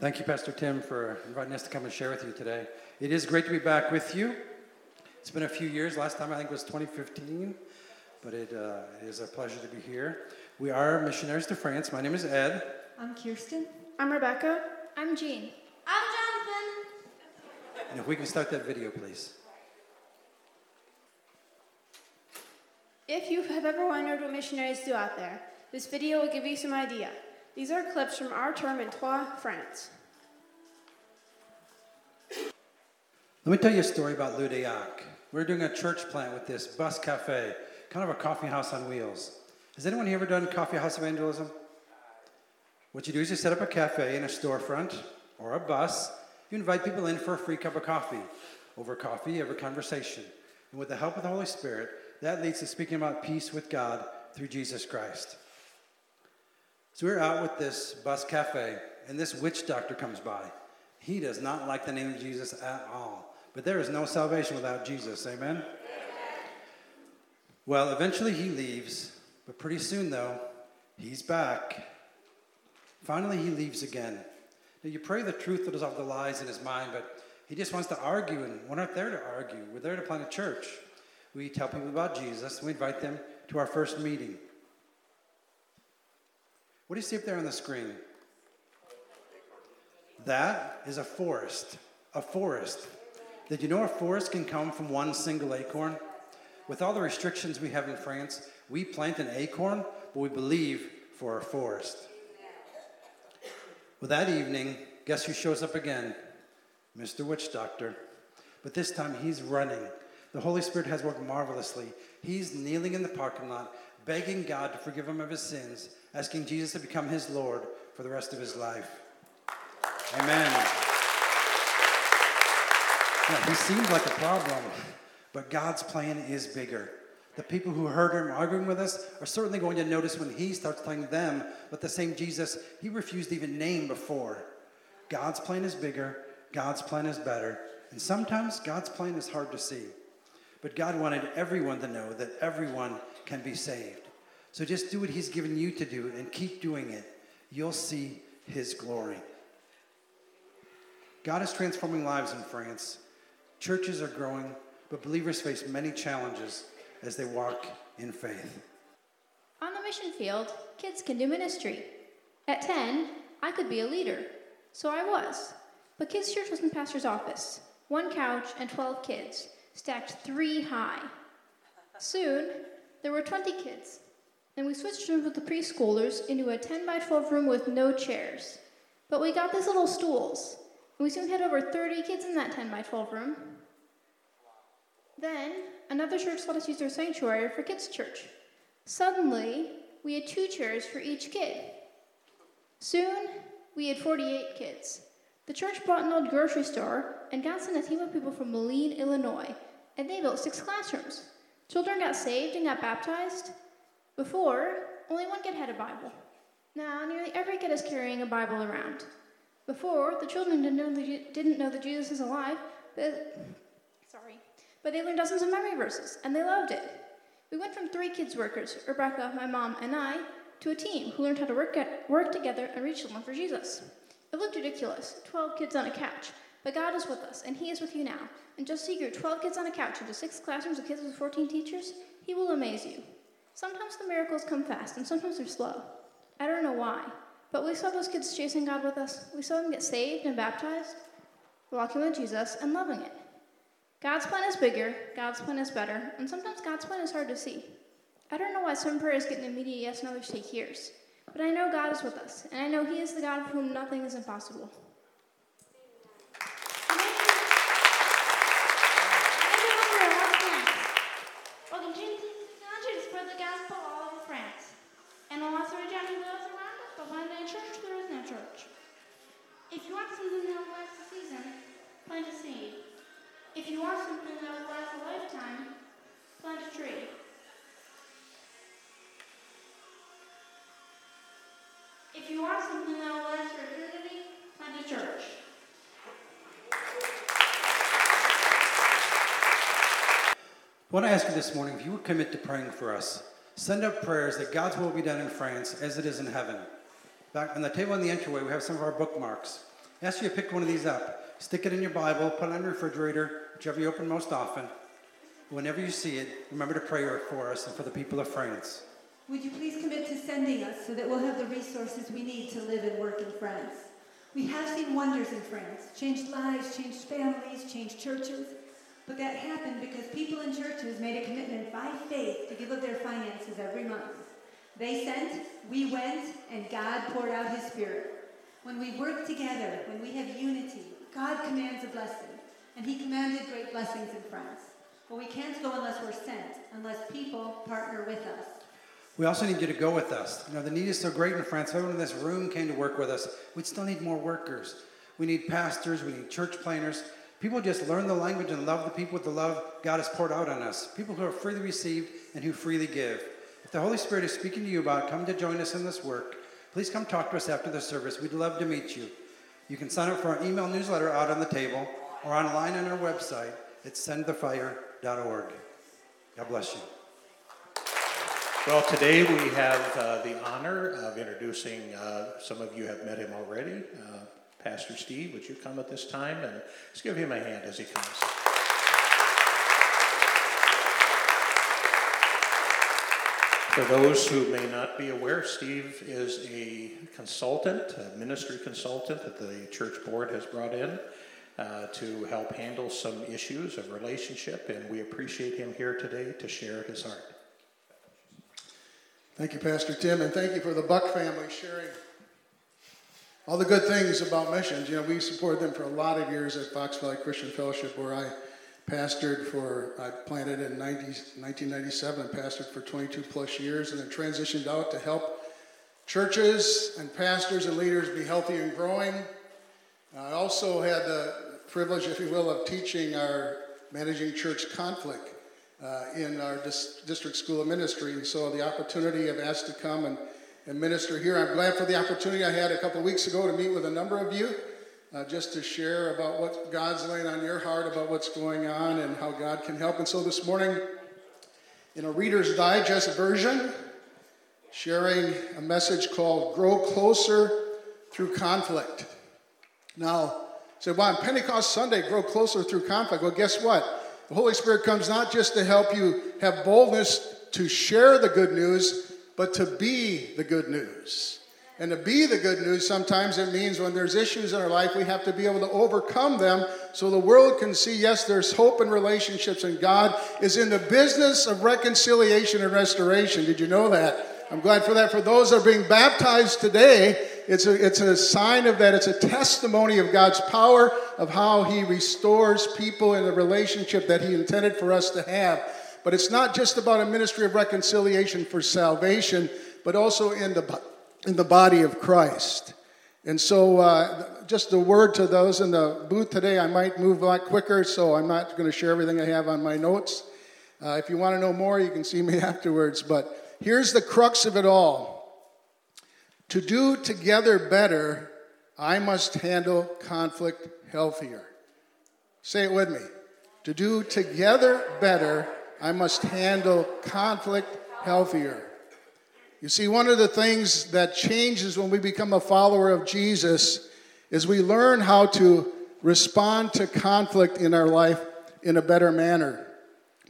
Thank you, Pastor Tim, for inviting us to come and share with you today. It is great to be back with you. It's been a few years. Last time I think was 2015, but it uh, is a pleasure to be here. We are missionaries to France. My name is Ed. I'm Kirsten. I'm Rebecca. I'm Jean. I'm Jonathan. And if we can start that video, please. If you have ever wondered what missionaries do out there, this video will give you some idea. These are clips from our term in Troyes, France. Let me tell you a story about L'Udeac. We're doing a church plant with this bus cafe, kind of a coffee house on wheels. Has anyone here ever done coffee house evangelism? What you do is you set up a cafe in a storefront or a bus. You invite people in for a free cup of coffee. Over coffee, over conversation. And with the help of the Holy Spirit, that leads to speaking about peace with God through Jesus Christ. So we're out with this bus cafe, and this witch doctor comes by. He does not like the name of Jesus at all. But there is no salvation without Jesus. Amen? Well, eventually he leaves, but pretty soon, though, he's back. Finally, he leaves again. Now, you pray the truth to dissolve the lies in his mind, but he just wants to argue, and we're not there to argue. We're there to plant a church. We tell people about Jesus, we invite them to our first meeting. What do you see up there on the screen? That is a forest. A forest. Did you know a forest can come from one single acorn? With all the restrictions we have in France, we plant an acorn, but we believe for a forest. Well, that evening, guess who shows up again? Mr. Witch Doctor. But this time he's running. The Holy Spirit has worked marvelously. He's kneeling in the parking lot, begging God to forgive him of his sins, asking Jesus to become his Lord for the rest of his life. Amen. Yeah, he seems like a problem, but God's plan is bigger. The people who heard him arguing with us are certainly going to notice when he starts telling them that the same Jesus he refused to even name before. God's plan is bigger, God's plan is better, and sometimes God's plan is hard to see. But God wanted everyone to know that everyone can be saved. So just do what he's given you to do and keep doing it. You'll see his glory. God is transforming lives in France. Churches are growing, but believers face many challenges as they walk in faith. On the mission field, kids can do ministry. At 10, I could be a leader. So I was. But Kids Church was in pastor's office. One couch and 12 kids, stacked three high. Soon, there were 20 kids, and we switched rooms with the preschoolers into a 10 by 12 room with no chairs. But we got these little stools, and we soon had over 30 kids in that 10 by 12 room. Then, another church let us use their sanctuary for kids' church. Suddenly, we had two chairs for each kid. Soon, we had 48 kids. The church bought an old grocery store and got sent a team of people from Moline, Illinois, and they built six classrooms. Children got saved and got baptized. Before, only one kid had a Bible. Now, nearly every kid is carrying a Bible around. Before, the children didn't know, that, didn't know that Jesus is alive, but, sorry, but they learned dozens of memory verses, and they loved it. We went from three kids workers, Rebecca, my mom, and I, to a team who learned how to work, at, work together and reach someone for Jesus. It looked ridiculous 12 kids on a couch, but God is with us, and He is with you now. And just so you grew 12 kids on a couch into six classrooms of kids with 14 teachers, He will amaze you. Sometimes the miracles come fast, and sometimes they're slow. I don't know why, but we saw those kids chasing God with us. We saw them get saved and baptized, walking with Jesus, and loving it. God's plan is bigger, God's plan is better, and sometimes God's plan is hard to see. I don't know why some prayers get an immediate yes and others take years, but I know God is with us, and I know He is the God for whom nothing is impossible. Well, continue to spread the gospel all over France. And unless there are Johnny those around us, but find a church, there is no church. If you want something that will last a season, plant a seed. If you want something that will last a lifetime, plant a tree. If you want something that will last for eternity, plant a church. I want to ask you this morning if you would commit to praying for us. Send up prayers that God's will be done in France as it is in heaven. Back on the table in the entryway, we have some of our bookmarks. I ask you to pick one of these up. Stick it in your Bible, put it on your refrigerator, whichever you open most often. Whenever you see it, remember to pray for us and for the people of France. Would you please commit to sending us so that we'll have the resources we need to live and work in France? We have seen wonders in France, changed lives, changed families, changed churches. But that happened because people in churches made a commitment by faith to give up their finances every month. They sent, we went, and God poured out his spirit. When we work together, when we have unity, God commands a blessing. And he commanded great blessings in France. But we can't go unless we're sent, unless people partner with us. We also need you to go with us. You know, the need is so great in France. Everyone in this room came to work with us. We still need more workers. We need pastors, we need church planners. People just learn the language and love the people with the love God has poured out on us. People who are freely received and who freely give. If the Holy Spirit is speaking to you about come to join us in this work, please come talk to us after the service. We'd love to meet you. You can sign up for our email newsletter out on the table or online on our website at sendthefire.org. God bless you. Well, today we have uh, the honor of introducing, uh, some of you have met him already, uh, Pastor Steve. Would you come at this time and let's give him a hand as he comes. For those who may not be aware, Steve is a consultant, a ministry consultant that the church board has brought in uh, to help handle some issues of relationship, and we appreciate him here today to share his heart. Thank you, Pastor Tim, and thank you for the Buck family sharing all the good things about missions. You know, we supported them for a lot of years at Fox Valley Christian Fellowship, where I pastored for, I planted in 90, 1997 and pastored for 22 plus years, and then transitioned out to help churches and pastors and leaders be healthy and growing. I also had the privilege, if you will, of teaching our managing church conflict uh, in our dis- district school of ministry. And so the opportunity I've asked to come and, and minister here. I'm glad for the opportunity I had a couple weeks ago to meet with a number of you. Uh, just to share about what God's laying on your heart about what's going on and how God can help. And so this morning, in a Reader's Digest version, sharing a message called Grow Closer Through Conflict. Now, say, well, on Pentecost Sunday, grow closer through conflict. Well, guess what? The Holy Spirit comes not just to help you have boldness to share the good news, but to be the good news. And to be the good news, sometimes it means when there's issues in our life, we have to be able to overcome them so the world can see, yes, there's hope in relationships, and God is in the business of reconciliation and restoration. Did you know that? I'm glad for that. For those that are being baptized today, it's a, it's a sign of that. It's a testimony of God's power, of how He restores people in the relationship that He intended for us to have. But it's not just about a ministry of reconciliation for salvation, but also in the, in the body of Christ. And so, uh, just a word to those in the booth today. I might move a lot quicker, so I'm not going to share everything I have on my notes. Uh, if you want to know more, you can see me afterwards. But here's the crux of it all to do together better, I must handle conflict healthier. Say it with me. To do together better, I must handle conflict healthier. You see, one of the things that changes when we become a follower of Jesus is we learn how to respond to conflict in our life in a better manner.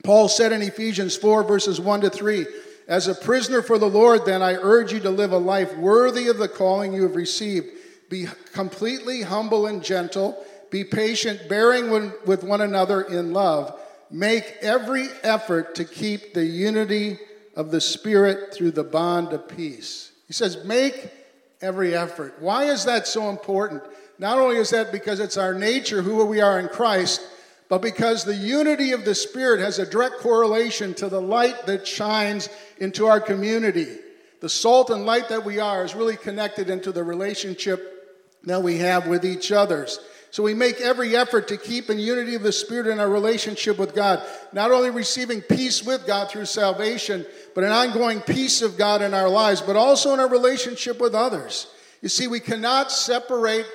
Paul said in Ephesians 4, verses 1 to 3, as a prisoner for the Lord, then, I urge you to live a life worthy of the calling you have received. Be completely humble and gentle. Be patient, bearing with one another in love. Make every effort to keep the unity of the Spirit through the bond of peace. He says, make every effort. Why is that so important? Not only is that because it's our nature, who we are in Christ, but because the unity of the Spirit has a direct correlation to the light that shines into our community. The salt and light that we are is really connected into the relationship that we have with each others. So we make every effort to keep in unity of the Spirit in our relationship with God, not only receiving peace with God through salvation, but an ongoing peace of God in our lives, but also in our relationship with others. You see, we cannot separate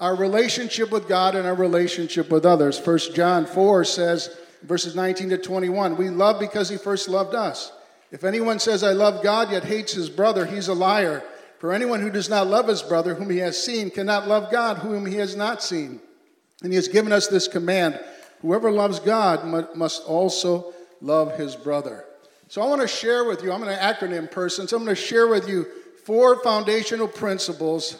our relationship with God and our relationship with others. 1 John 4 says, verses 19 to 21, we love because he first loved us. If anyone says, I love God, yet hates his brother, he's a liar. For anyone who does not love his brother whom he has seen cannot love God whom he has not seen. And he has given us this command whoever loves God must also love his brother. So I want to share with you, I'm an acronym person, so I'm going to share with you four foundational principles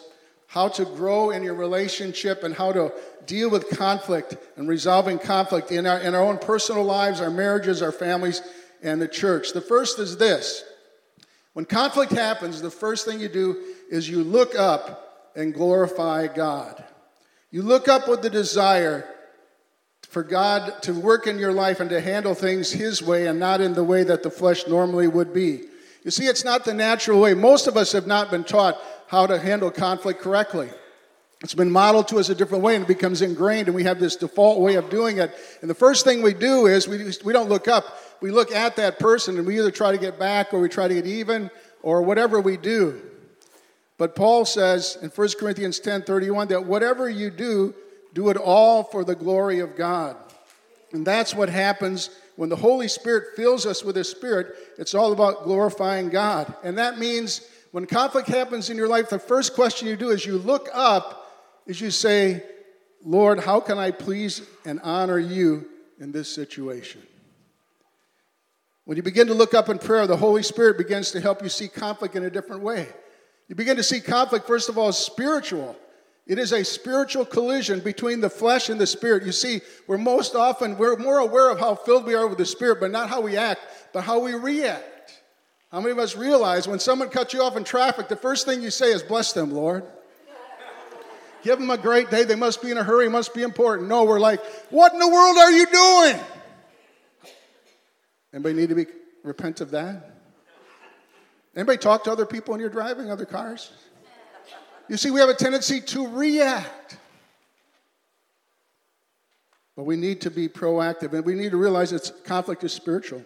how to grow in your relationship and how to deal with conflict and resolving conflict in our, in our own personal lives, our marriages, our families, and the church. The first is this when conflict happens, the first thing you do is you look up and glorify God. You look up with the desire for God to work in your life and to handle things His way and not in the way that the flesh normally would be. You see, it's not the natural way. Most of us have not been taught how to handle conflict correctly. It's been modeled to us a different way and it becomes ingrained, and we have this default way of doing it. And the first thing we do is we, we don't look up, we look at that person and we either try to get back or we try to get even or whatever we do. But Paul says in 1 Corinthians 10 31 that whatever you do, do it all for the glory of God. And that's what happens when the Holy Spirit fills us with His Spirit. It's all about glorifying God. And that means when conflict happens in your life, the first question you do is you look up is you say, Lord, how can I please and honor you in this situation? When you begin to look up in prayer, the Holy Spirit begins to help you see conflict in a different way. You begin to see conflict, first of all, spiritual. It is a spiritual collision between the flesh and the spirit. You see, we're most often, we're more aware of how filled we are with the spirit, but not how we act, but how we react. How many of us realize when someone cuts you off in traffic, the first thing you say is, Bless them, Lord. Give them a great day. They must be in a hurry, must be important. No, we're like, what in the world are you doing? Anybody need to be repent of that? Anybody talk to other people when you're driving, other cars? You see, we have a tendency to react. But we need to be proactive, and we need to realize that conflict is spiritual.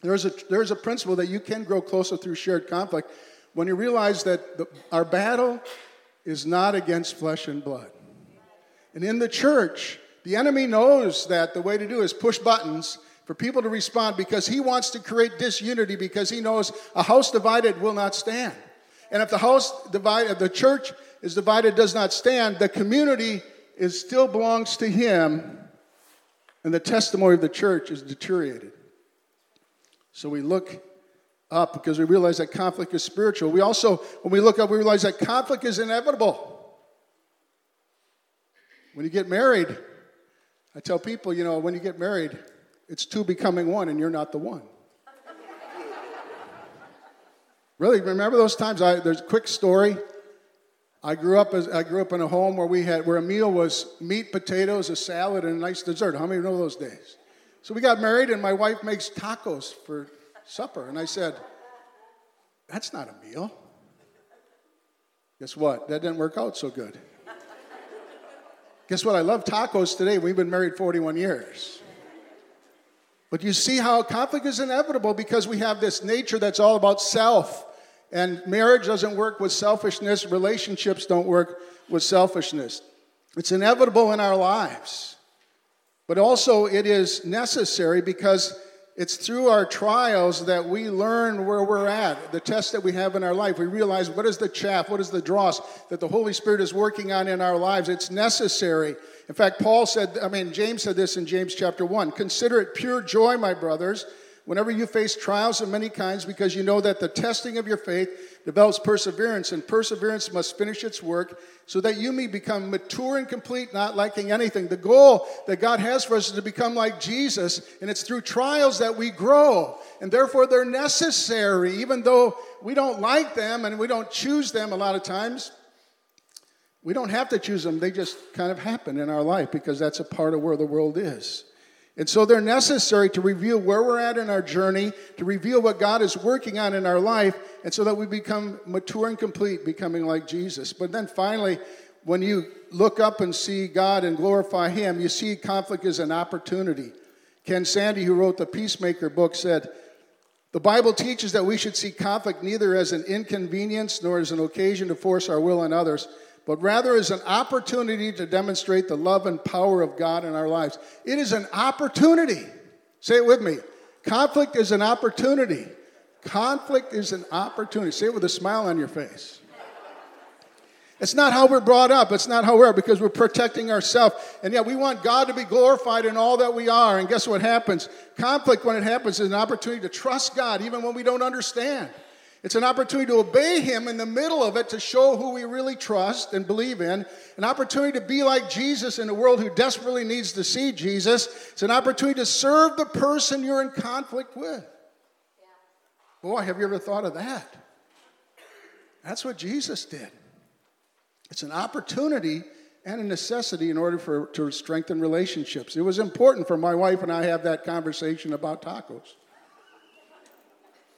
There's a, there's a principle that you can grow closer through shared conflict when you realize that the, our battle is not against flesh and blood. And in the church, the enemy knows that the way to do is push buttons for people to respond because he wants to create disunity because he knows a house divided will not stand. And if the house divided, the church is divided, does not stand, the community is still belongs to him, and the testimony of the church is deteriorated. So we look up because we realize that conflict is spiritual. We also, when we look up, we realize that conflict is inevitable. When you get married, I tell people, you know, when you get married, it's two becoming one, and you're not the one. really, remember those times? I, there's a quick story. I grew up as I grew up in a home where we had where a meal was meat, potatoes, a salad, and a nice dessert. How many know those days? So we got married, and my wife makes tacos for supper. And I said, That's not a meal. Guess what? That didn't work out so good. Guess what? I love tacos today. We've been married 41 years. But you see how conflict is inevitable because we have this nature that's all about self. And marriage doesn't work with selfishness, relationships don't work with selfishness. It's inevitable in our lives. But also, it is necessary because it's through our trials that we learn where we're at, the test that we have in our life. We realize what is the chaff, what is the dross that the Holy Spirit is working on in our lives. It's necessary. In fact, Paul said, I mean, James said this in James chapter 1 Consider it pure joy, my brothers, whenever you face trials of many kinds, because you know that the testing of your faith develops perseverance, and perseverance must finish its work so that you may become mature and complete, not lacking anything. The goal that God has for us is to become like Jesus, and it's through trials that we grow. And therefore, they're necessary, even though we don't like them and we don't choose them a lot of times. We don't have to choose them, they just kind of happen in our life because that's a part of where the world is. And so they're necessary to reveal where we're at in our journey, to reveal what God is working on in our life, and so that we become mature and complete, becoming like Jesus. But then finally, when you look up and see God and glorify Him, you see conflict as an opportunity. Ken Sande, who wrote the Peacemaker book, said, The Bible teaches that we should see conflict neither as an inconvenience nor as an occasion to force our will on others but rather as an opportunity to demonstrate the love and power of God in our lives. It is an opportunity. Say it with me. Conflict is an opportunity. Conflict is an opportunity. Say it with a smile on your face. It's not how we're brought up. It's not how we're because we're protecting ourselves. And yet we want God to be glorified in all that we are. And guess what happens? Conflict, when it happens, is an opportunity to trust God even when we don't understand. It's an opportunity to obey Him in the middle of it to show who we really trust and believe in. An opportunity to be like Jesus in a world who desperately needs to see Jesus. It's an opportunity to serve the person you're in conflict with. Boy, have you ever thought of that? That's what Jesus did. It's an opportunity and a necessity in order for to strengthen relationships. It was important for my wife and I have that conversation about tacos.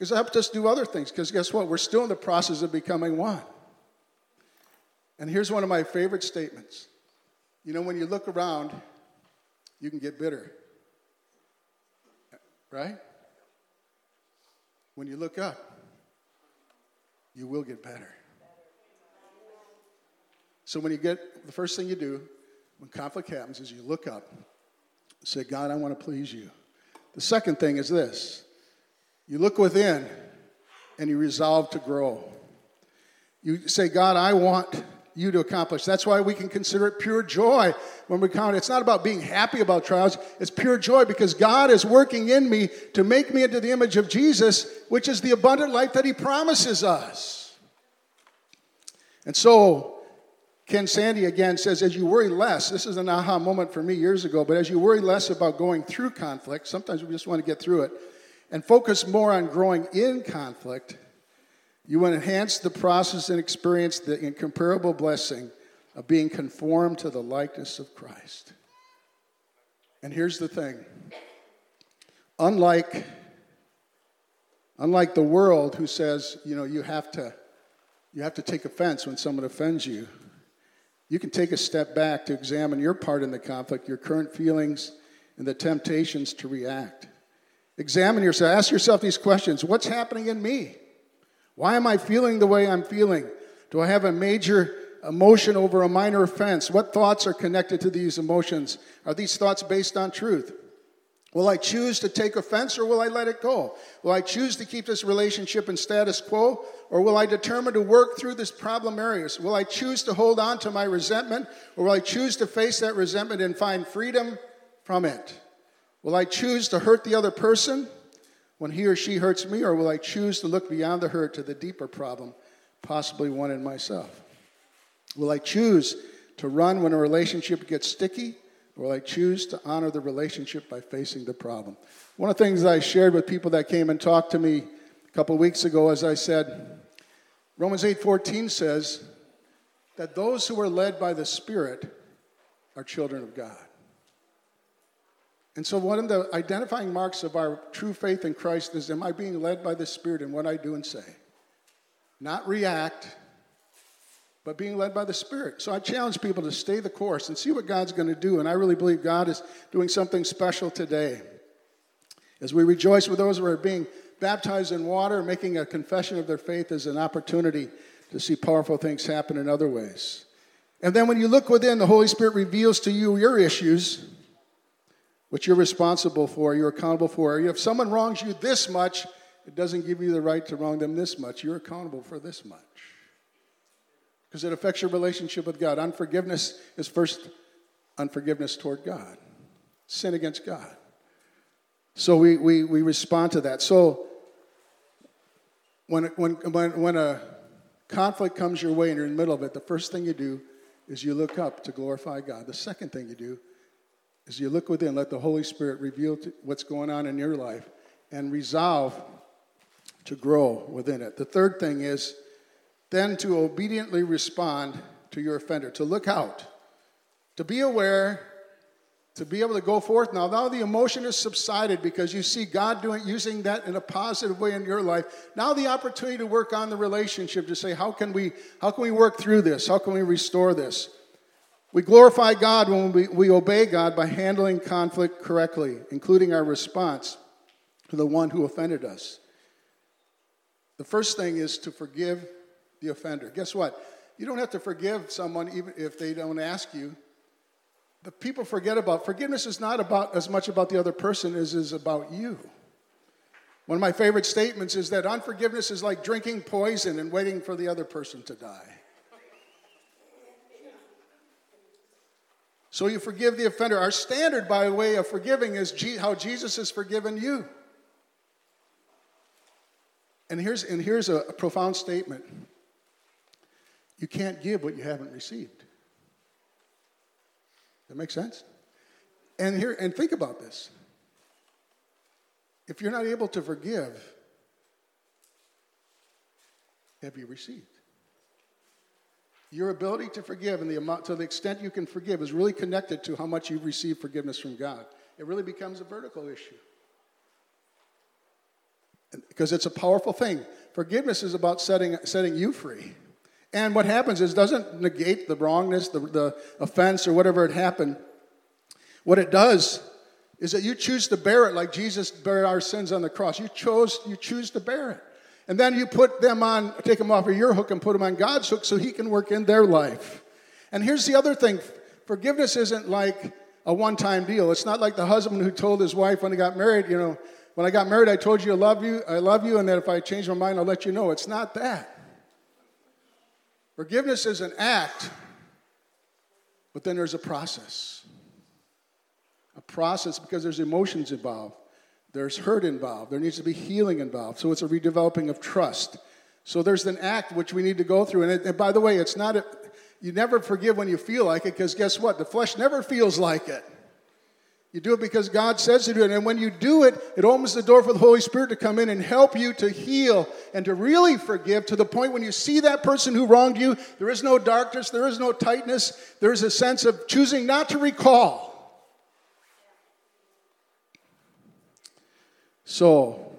Because it helped us do other things. Because guess what? We're still in the process of becoming one. And here's one of my favorite statements. You know, when you look around, you can get bitter. Right? When you look up, you will get better. So when you get, the first thing you do when conflict happens is you look up, say, God, I want to please you. The second thing is this you look within and you resolve to grow. You say, God, I want you to accomplish. That's why we can consider it pure joy when we count. It's not about being happy about trials, it's pure joy because God is working in me to make me into the image of Jesus, which is the abundant life that He promises us. And so, Ken Sande again says, as you worry less, this is an aha moment for me years ago, but as you worry less about going through conflict, sometimes we just want to get through it, and focus more on growing in conflict, you will enhance the process and experience the incomparable blessing of being conformed to the likeness of Christ. And here's the thing unlike, unlike the world who says, you know, you have to, you have to take offense when someone offends you you can take a step back to examine your part in the conflict, your current feelings, and the temptations to react. Examine yourself. Ask yourself these questions What's happening in me? Why am I feeling the way I'm feeling? Do I have a major emotion over a minor offense? What thoughts are connected to these emotions? Are these thoughts based on truth? Will I choose to take offense or will I let it go? Will I choose to keep this relationship in status quo or will I determine to work through this problem areas? Will I choose to hold on to my resentment or will I choose to face that resentment and find freedom from it? Will I choose to hurt the other person when he or she hurts me or will I choose to look beyond the hurt to the deeper problem, possibly one in myself? Will I choose to run when a relationship gets sticky or Will I choose to honor the relationship by facing the problem? One of the things I shared with people that came and talked to me a couple weeks ago, as I said, Romans 8:14 says that those who are led by the Spirit are children of God. And so, one of the identifying marks of our true faith in Christ is Am I being led by the Spirit in what I do and say? Not react, but being led by the Spirit. So I challenge people to stay the course and see what God's going to do. And I really believe God is doing something special today. As we rejoice with those who are being baptized in water, making a confession of their faith is an opportunity to see powerful things happen in other ways. And then when you look within, the Holy Spirit reveals to you your issues, what you're responsible for, you're accountable for. If someone wrongs you this much, it doesn't give you the right to wrong them this much. You're accountable for this much because it affects your relationship with God. Unforgiveness is first unforgiveness toward God, sin against God. So we, we, we respond to that. So when, when, when, when a conflict comes your way and you're in the middle of it, the first thing you do is you look up to glorify God. The second thing you do is you look within, let the Holy Spirit reveal what's going on in your life and resolve to grow within it. The third thing is then to obediently respond to your offender, to look out, to be aware, to be able to go forth. Now, now the emotion has subsided because you see God doing using that in a positive way in your life. Now the opportunity to work on the relationship to say, how can we how can we work through this? How can we restore this? We glorify God when we, we obey God by handling conflict correctly, including our response to the one who offended us. The first thing is to forgive the offender. Guess what? You don't have to forgive someone even if they don't ask you. The people forget about forgiveness is not about as much about the other person as is about you. One of my favorite statements is that unforgiveness is like drinking poison and waiting for the other person to die. So you forgive the offender. Our standard, by way of forgiving, is how Jesus has forgiven you. And here's, and here's a, a profound statement you can't give what you haven't received. That makes sense? And here, and think about this. If you're not able to forgive, have you received? Your ability to forgive and the amount to the extent you can forgive is really connected to how much you've received forgiveness from God. It really becomes a vertical issue. Because it's a powerful thing. Forgiveness is about setting, setting you free. And what happens is doesn't negate the wrongness, the, the offense, or whatever had happened. What it does is that you choose to bear it like Jesus bare our sins on the cross. You chose, you choose to bear it. And then you put them on, take them off of your hook and put them on God's hook so He can work in their life. And here's the other thing forgiveness isn't like a one time deal. It's not like the husband who told his wife when he got married, you know, when I got married, I told you I love you, I love you, and that if I change my mind, I'll let you know. It's not that. Forgiveness is an act, but then there's a process. A process because there's emotions involved. There's hurt involved. There needs to be healing involved. So it's a redeveloping of trust. So there's an act which we need to go through. And, it, and by the way, it's not, a, you never forgive when you feel like it because guess what? The flesh never feels like it. You do it because God says to do it. And when you do it, it opens the door for the Holy Spirit to come in and help you to heal and to really forgive to the point when you see that person who wronged you, there is no darkness, there is no tightness, there is a sense of choosing not to recall. So,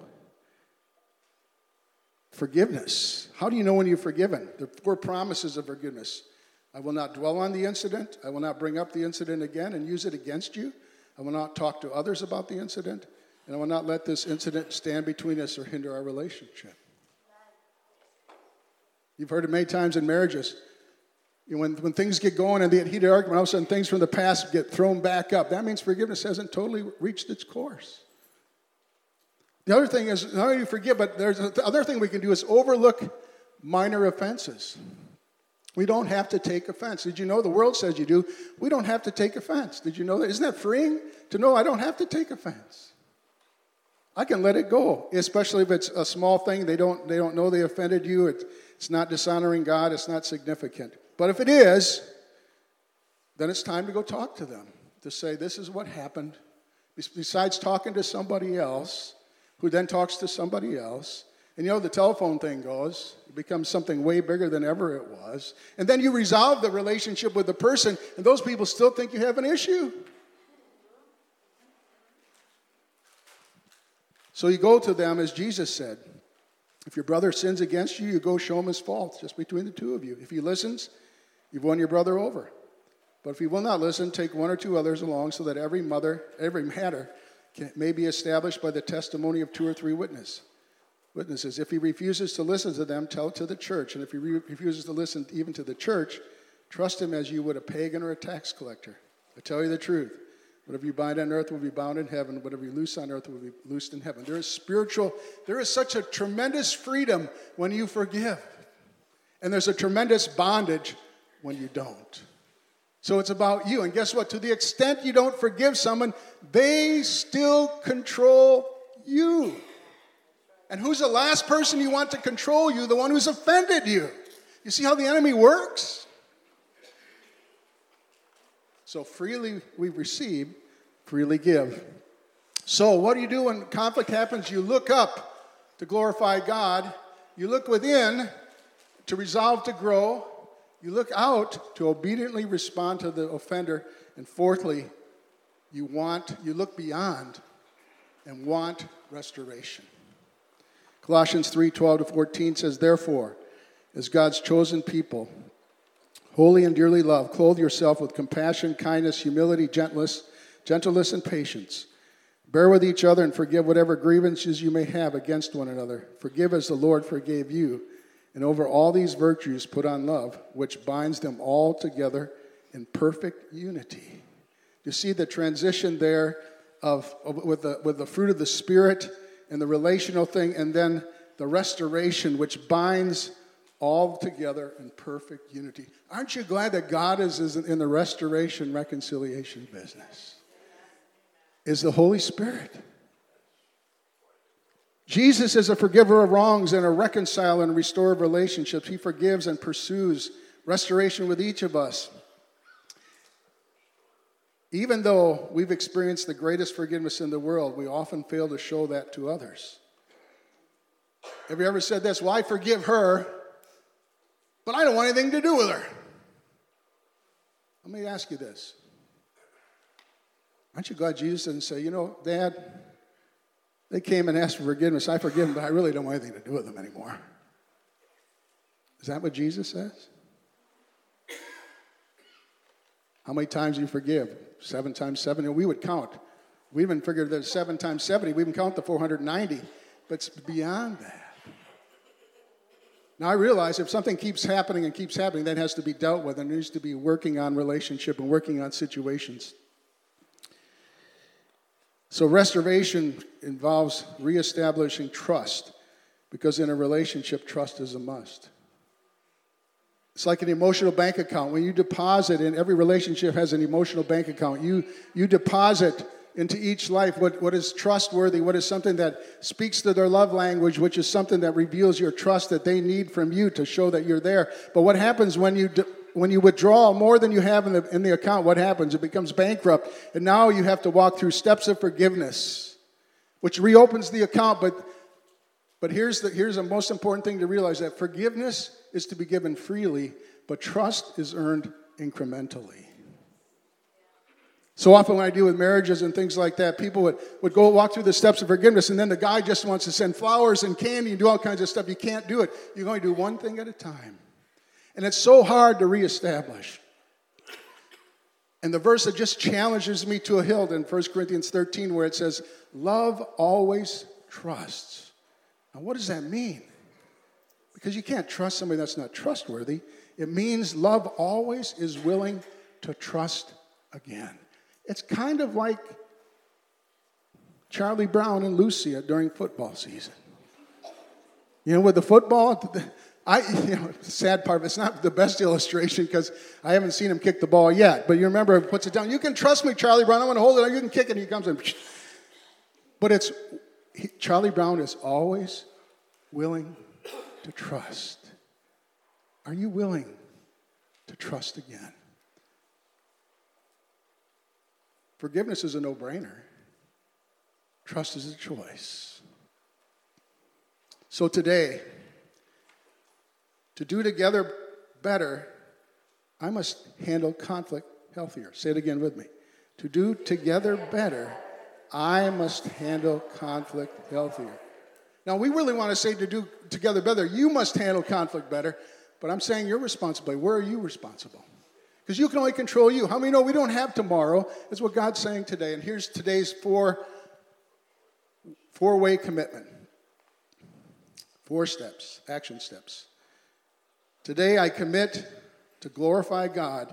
forgiveness. How do you know when you're forgiven? The four promises of forgiveness. I will not dwell on the incident. I will not bring up the incident again and use it against you. I will not talk to others about the incident. And I will not let this incident stand between us or hinder our relationship. You've heard it many times in marriages. When, when things get going and they get heated argument, all of a sudden things from the past get thrown back up. That means forgiveness hasn't totally reached its course. The other thing is, not only you forgive, but there's the other thing we can do is overlook minor offenses. We don't have to take offense. Did you know the world says you do? We don't have to take offense. Did you know that? Isn't that freeing to know I don't have to take offense? I can let it go, especially if it's a small thing. They don't, they don't know they offended you. It's, it's not dishonoring God. It's not significant. But if it is, then it's time to go talk to them to say, This is what happened. Besides talking to somebody else, who then talks to somebody else. And you know, the telephone thing goes, it becomes something way bigger than ever it was. And then you resolve the relationship with the person, and those people still think you have an issue. So you go to them as Jesus said. If your brother sins against you, you go show him his fault, just between the two of you. If he listens, you've won your brother over. But if he will not listen, take one or two others along so that every mother, every matter can, may be established by the testimony of two or three witness, witnesses. If he refuses to listen to them, tell it to the church. And if he re- refuses to listen even to the church, trust him as you would a pagan or a tax collector. I tell you the truth. Whatever you bind on earth will be bound in heaven. Whatever you loose on earth will be loosed in heaven. There is spiritual, there is such a tremendous freedom when you forgive. And there's a tremendous bondage when you don't. So it's about you. And guess what? To the extent you don't forgive someone, they still control you. And who's the last person you want to control you? The one who's offended you. You see how the enemy works? So freely we receive, freely give. So, what do you do when conflict happens? You look up to glorify God, you look within to resolve to grow, you look out to obediently respond to the offender, and fourthly, you want, you look beyond and want restoration. Colossians 3 12 to 14 says, Therefore, as God's chosen people, holy and dearly loved, clothe yourself with compassion, kindness, humility, gentleness, gentleness, and patience. Bear with each other and forgive whatever grievances you may have against one another. Forgive as the Lord forgave you. And over all these virtues, put on love, which binds them all together in perfect unity. You see the transition there of, of, with, the, with the fruit of the Spirit and the relational thing, and then the restoration, which binds all together in perfect unity. Aren't you glad that God is, is in the restoration reconciliation business? Is the Holy Spirit. Jesus is a forgiver of wrongs and a reconciler and restorer of relationships. He forgives and pursues restoration with each of us. Even though we've experienced the greatest forgiveness in the world, we often fail to show that to others. Have you ever said this? Well, I forgive her, but I don't want anything to do with her. Let me ask you this. Aren't you glad Jesus didn't say, you know, Dad, they came and asked for forgiveness. I forgive them, but I really don't want anything to do with them anymore. Is that what Jesus says? How many times do you forgive? Seven times seven? we would count. We even figured that seven times 70, we even count the 490, but it's beyond that. Now, I realize if something keeps happening and keeps happening, that has to be dealt with and needs to be working on relationship and working on situations. So, restoration involves reestablishing trust because in a relationship, trust is a must. It's like an emotional bank account. When you deposit, and every relationship has an emotional bank account, you, you deposit into each life what, what is trustworthy, what is something that speaks to their love language, which is something that reveals your trust that they need from you to show that you're there. But what happens when you, de- when you withdraw more than you have in the, in the account? What happens? It becomes bankrupt. And now you have to walk through steps of forgiveness, which reopens the account. But, but here's, the, here's the most important thing to realize that forgiveness is to be given freely, but trust is earned incrementally. So often, when I deal with marriages and things like that, people would, would go walk through the steps of forgiveness, and then the guy just wants to send flowers and candy and do all kinds of stuff. You can't do it. You're going to do one thing at a time. And it's so hard to reestablish. And the verse that just challenges me to a hill in 1 Corinthians 13, where it says, Love always trusts. Now, what does that mean? Because you can't trust somebody that's not trustworthy. It means love always is willing to trust again. It's kind of like Charlie Brown and Lucia during football season. You know, with the football, I, you know, sad part, it's not the best illustration because I haven't seen him kick the ball yet. But you remember, he puts it down. You can trust me, Charlie Brown. I'm going to hold it. You can kick it. And he comes in. But it's, he, Charlie Brown is always willing to trust. Are you willing to trust again? Forgiveness is a no brainer, trust is a choice. So today, to do together better, I must handle conflict healthier. Say it again with me. To do together better, I must handle conflict healthier. Now, we really want to say to do together better, you must handle conflict better, but I'm saying you're responsible. Where are you responsible? Because you can only control you. How many know we don't have tomorrow? That's what God's saying today. And here's today's four four way commitment. Four steps, action steps. Today I commit to glorify God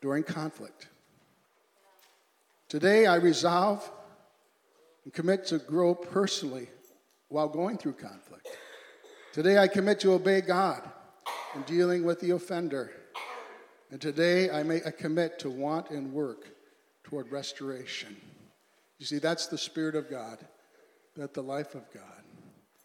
during conflict. Today I resolve and commit to grow personally while going through conflict. Today I commit to obey God in dealing with the offender and today I commit to want and work toward restoration. You see, that's the Spirit of God, that the life of God.